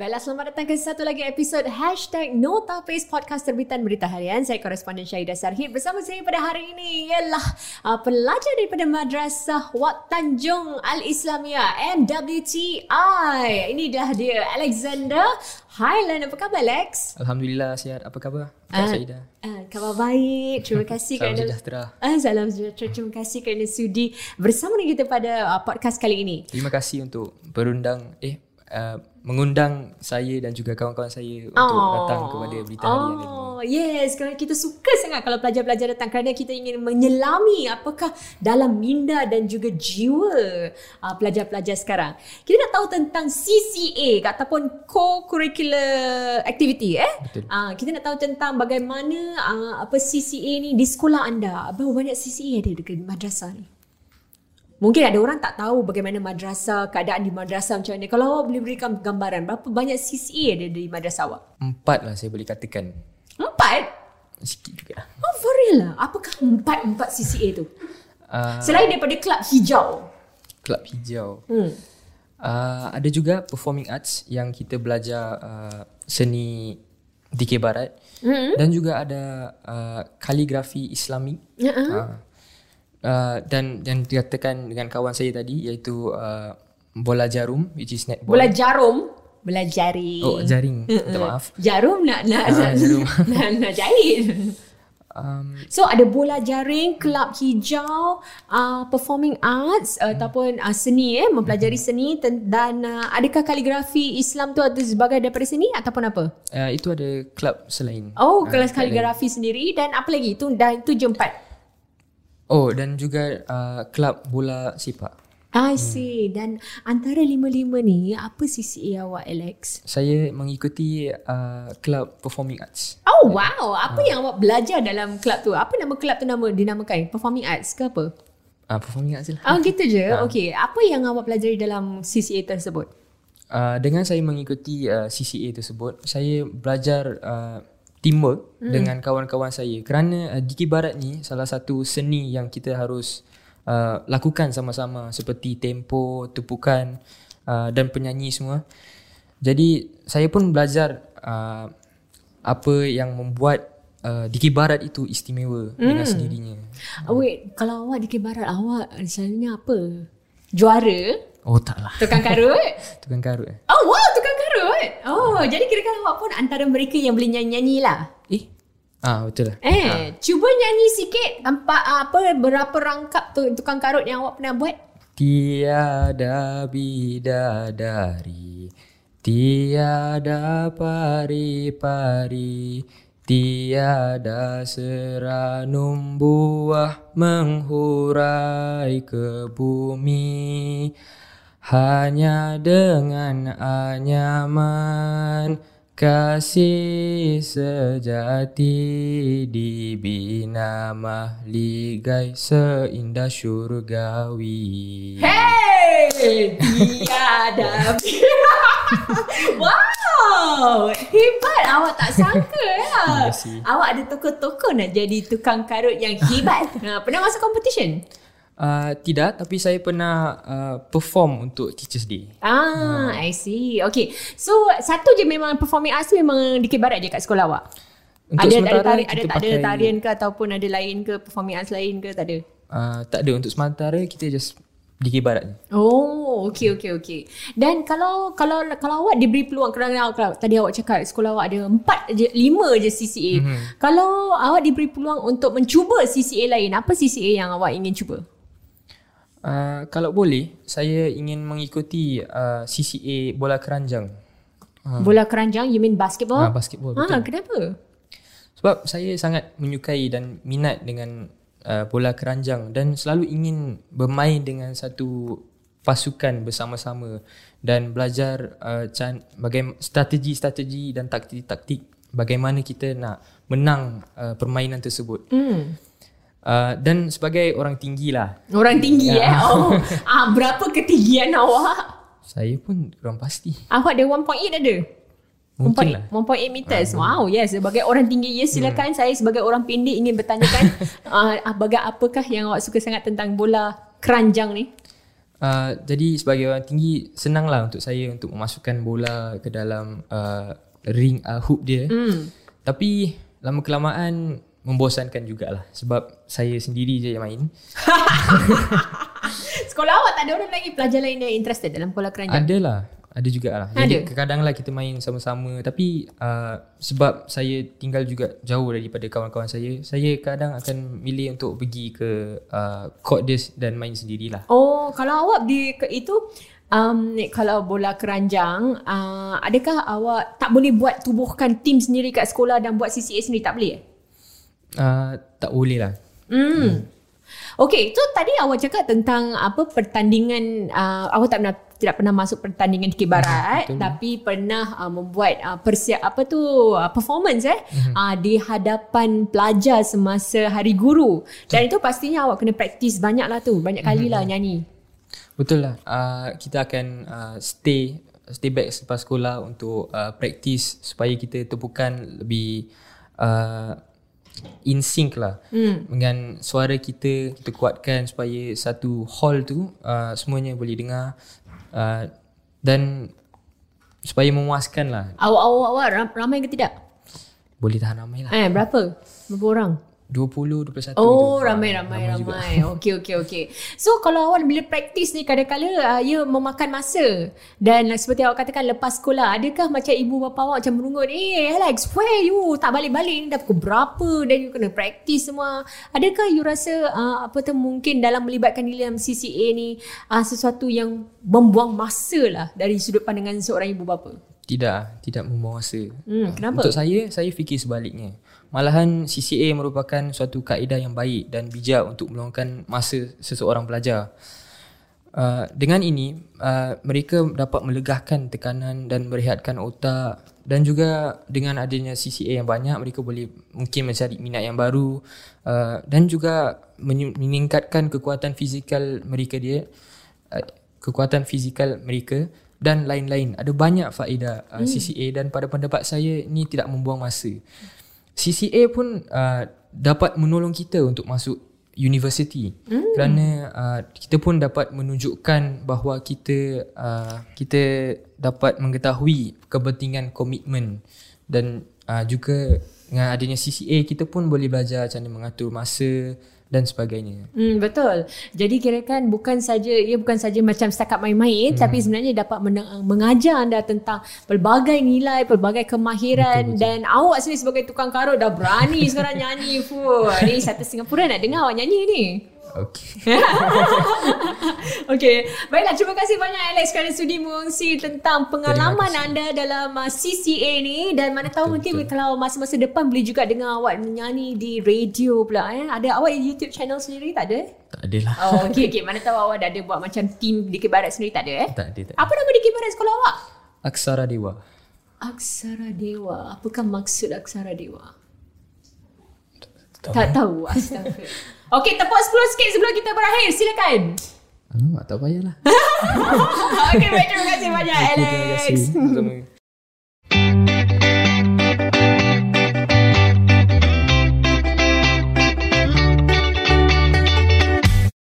Baiklah, selamat datang ke satu lagi episod Hashtag Nota Pace Podcast Terbitan Berita Harian. Saya koresponden Syahidah Sarhid. Bersama saya pada hari ini ialah uh, pelajar daripada Madrasah Wat Tanjung Al-Islamiyah MWTI. Ini dah dia Alexander Highland. Apa khabar Alex? Alhamdulillah sihat. Apa khabar? Saidah. Uh, khabar baik. Terima kasih Salam kerana sejahtera. Ah, salam sejahtera. Terima kasih kerana sudi bersama dengan kita pada uh, podcast kali ini. Terima kasih untuk berundang eh uh, mengundang saya dan juga kawan-kawan saya untuk datang kepada berita harian ini. Oh, yes. Kerana kita suka sangat kalau pelajar-pelajar datang kerana kita ingin menyelami apakah dalam minda dan juga jiwa uh, pelajar-pelajar sekarang. Kita nak tahu tentang CCA ataupun co-curricular activity eh. Betul. Uh, kita nak tahu tentang bagaimana uh, apa CCA ni di sekolah anda. Berapa banyak CCA ada dekat madrasah ni? Mungkin ada orang tak tahu bagaimana madrasah, keadaan di madrasah macam mana. Kalau awak boleh berikan gambaran, berapa banyak CCA ada di madrasah awak? Empat lah saya boleh katakan. Empat? Sikit juga. Oh, for real lah. Apakah empat-empat CCA tu? Uh, Selain daripada kelab hijau. Kelab hijau. Hmm. Uh, ada juga performing arts yang kita belajar uh, seni DK Barat Hmm. dan juga ada uh, kaligrafi Islami. Uh-huh. Uh, uh, dan dan dikatakan dengan kawan saya tadi iaitu uh, bola jarum which is netball. Bola jarum. Bola jaring. Oh jaring. Minta maaf. Jarum nak nak, nak, jarum. nak, nak jahit. Um, So ada bola jaring, kelab hijau, uh, performing arts uh, ataupun uh, seni eh mempelajari seni ten- dan uh, adakah kaligrafi Islam tu ada sebagai daripada seni ataupun apa? uh, itu ada klub selain. Oh, Ah, kelas lain. kaligrafi sendiri dan apa lagi? Itu dah itu je empat. Oh dan juga uh, klub bola sepak. I see. Dan antara lima-lima ni, apa CCA awak, Alex? Saya mengikuti uh, klub performing arts. Oh, wow. Apa yang awak belajar dalam kelab tu? Apa nama kelab tu nama dinamakan? Performing Arts ke apa? Uh, performing arts lah. Oh, gitu je? Okay. Apa yang awak pelajari dalam CCA tersebut? Uh, dengan saya mengikuti uh, CCA tersebut, saya belajar uh, teamwork hmm. dengan kawan-kawan saya. Kerana uh, Diki Barat ni salah satu seni yang kita harus uh, lakukan sama-sama seperti tempo, tepukan uh, dan penyanyi semua. Jadi saya pun belajar uh, apa yang membuat uh, Diki Barat itu istimewa hmm. dengan sendirinya. Oh, wait. Kalau awak di Barat, awak selalunya apa? Juara? Oh taklah. Tukang karut? Tukang karut. Oh, wow. Tukang karut? Oh, jadi kira-kira awak pun antara mereka yang boleh nyanyi-nyanyi lah. Eh? Ah betul lah. Eh, cuba nyanyi sikit tanpa apa berapa rangkap tu tukang karut yang awak pernah buat? Tiada bidadari Tiada pari-pari Tiada seranum buah menghurai ke bumi Hanya dengan anyaman Kasih sejati dibina mahligai seindah syurgawi. Hey, tiada. wow, hebat. Awak tak sangka lah. Awak ada tokoh-tokoh nak jadi tukang karut yang hebat. Ha, pernah masuk competition? Uh, tidak, tapi saya pernah uh, perform untuk Teachers Day. Ah, I see. Okay. So, satu je memang performing arts tu memang di Barat je kat sekolah awak? Untuk ada, ada, sementara tari, ada kita tak ada pakai- tarian ke ataupun ada lain ke performing arts lain ke tak ada? Uh, tak ada untuk sementara kita just di Barat ni. Oh, okey okey okey. Dan kalau kalau kalau awak diberi peluang kerana kalau tadi awak cakap sekolah awak ada empat je, lima je CCA. Mm-hmm. Kalau awak diberi peluang untuk mencuba CCA lain, apa CCA yang awak ingin cuba? Uh, kalau boleh, saya ingin mengikuti uh, CCA bola keranjang. Bola keranjang, you mean basketball? Ah, basketball, Ah, kenapa? Sebab saya sangat menyukai dan minat dengan uh, bola keranjang dan selalu ingin bermain dengan satu pasukan bersama-sama dan belajar uh, can, bagaimana strategi-strategi dan taktik-taktik bagaimana kita nak menang uh, permainan tersebut. Hmm. Uh, dan sebagai orang tinggi lah, Orang tinggi eh. Oh. ah, berapa ketinggian awak? saya pun kurang pasti. Awak ada 1.8 ada? Mungkin lah. 1.8 meters. Wow, yes. Sebagai orang tinggi, yes silakan. Saya sebagai orang pendek ingin bertanyakan uh, baga apakah yang awak suka sangat tentang bola keranjang ni? Uh, jadi sebagai orang tinggi senanglah untuk saya untuk memasukkan bola ke dalam uh, ring uh, hoop dia. Hmm. Tapi lama kelamaan membosankan jugalah sebab saya sendiri je yang main. Sekolah awak tak ada orang lagi pelajar lain yang interested dalam bola keranjang? Adalah, ada jugalah. Ada? Jadi kadang-kadang lah kita main sama-sama tapi uh, sebab saya tinggal juga jauh daripada kawan-kawan saya, saya kadang akan milih untuk pergi ke uh, court dia dan main sendirilah. Oh, kalau awak di ke itu um, kalau bola keranjang, uh, adakah awak tak boleh buat tubuhkan tim sendiri kat sekolah dan buat CCA sendiri tak boleh? Eh? Uh, tak boleh lah. Hmm. Okay, so tadi awak cakap tentang apa pertandingan uh, awak tak pernah tidak pernah masuk pertandingan di Barat Betul. tapi pernah uh, membuat uh, persiap apa tu uh, performance eh Mhm. uh, di hadapan pelajar semasa hari guru dan itu pastinya awak kena praktis banyak lah tu banyak kali lah nyanyi Betul lah. Uh, kita akan uh, stay stay back selepas sekolah untuk uh, practice supaya kita tepukan lebih uh, in sync lah. Hmm. dengan suara kita kita kuatkan supaya satu hall tu uh, semuanya boleh dengar uh, dan supaya memuaskan lah. Awak-awak awak ram- ramai ke tidak? Boleh tahan ramai lah. Eh berapa? Berapa orang 20 21 Oh gitu. ramai ramai ramai. Okey okey okey. So kalau awak bila praktis ni kadang-kadang uh, ia memakan masa dan uh, seperti awak katakan lepas sekolah adakah macam ibu bapa awak macam merungut eh Alex where you tak balik-balik ni dah pukul berapa dan you kena praktis semua. Adakah you rasa uh, apa tu mungkin dalam melibatkan diri dalam CCA ni uh, sesuatu yang membuang masa lah dari sudut pandangan seorang ibu bapa? Tidak, tidak membuang masa. Hmm, kenapa? Untuk saya, saya fikir sebaliknya. Malahan CCA merupakan suatu kaedah yang baik dan bijak untuk meluangkan masa seseorang pelajar. Uh, dengan ini, uh, mereka dapat melegahkan tekanan dan merehatkan otak dan juga dengan adanya CCA yang banyak, mereka boleh mungkin mencari minat yang baru uh, dan juga meningkatkan kekuatan fizikal mereka dia, uh, kekuatan fizikal mereka dan lain-lain. Ada banyak faedah uh, CCA dan pada pendapat saya ini tidak membuang masa. CCA pun uh, dapat menolong kita untuk masuk university hmm. kerana uh, kita pun dapat menunjukkan bahawa kita uh, kita dapat mengetahui kepentingan komitmen dan uh, juga dengan adanya CCA kita pun boleh belajar macam mana mengatur masa dan sebagainya. Hmm betul. Jadi kirakan bukan saja ia bukan saja macam setakat main-main hmm. tapi sebenarnya dapat men- mengajar anda tentang pelbagai nilai, pelbagai kemahiran betul, betul. dan awak sendiri sebagai tukang karut dah berani sekarang nyanyi. Fuh, ni satu Singapura nak dengar awak nyanyi ni. Okey. Okey, baiklah terima kasih banyak Alex kerana sudi mengongsi tentang pengalaman anda dalam uh, CCA ni dan mana tahu mungkin kalau masa-masa depan boleh juga dengar awak menyanyi di radio pula eh. Ada awak YouTube channel sendiri tak ada? Tak adalah. Oh, okey okey. Mana tahu awak dah ada buat macam team di Barat sendiri tak ada eh? Tak ada, tak ada. Apa nama di Barat sekolah awak? Aksara Dewa. Aksara Dewa. Apakah maksud Aksara Dewa? Tak tahu. Astaga. Okey, tepuk 10 sikit sebelum kita berakhir. Silakan. Alamak, tak payahlah. Okey, baik. Terima kasih banyak Okey, Alex. Terima kasih.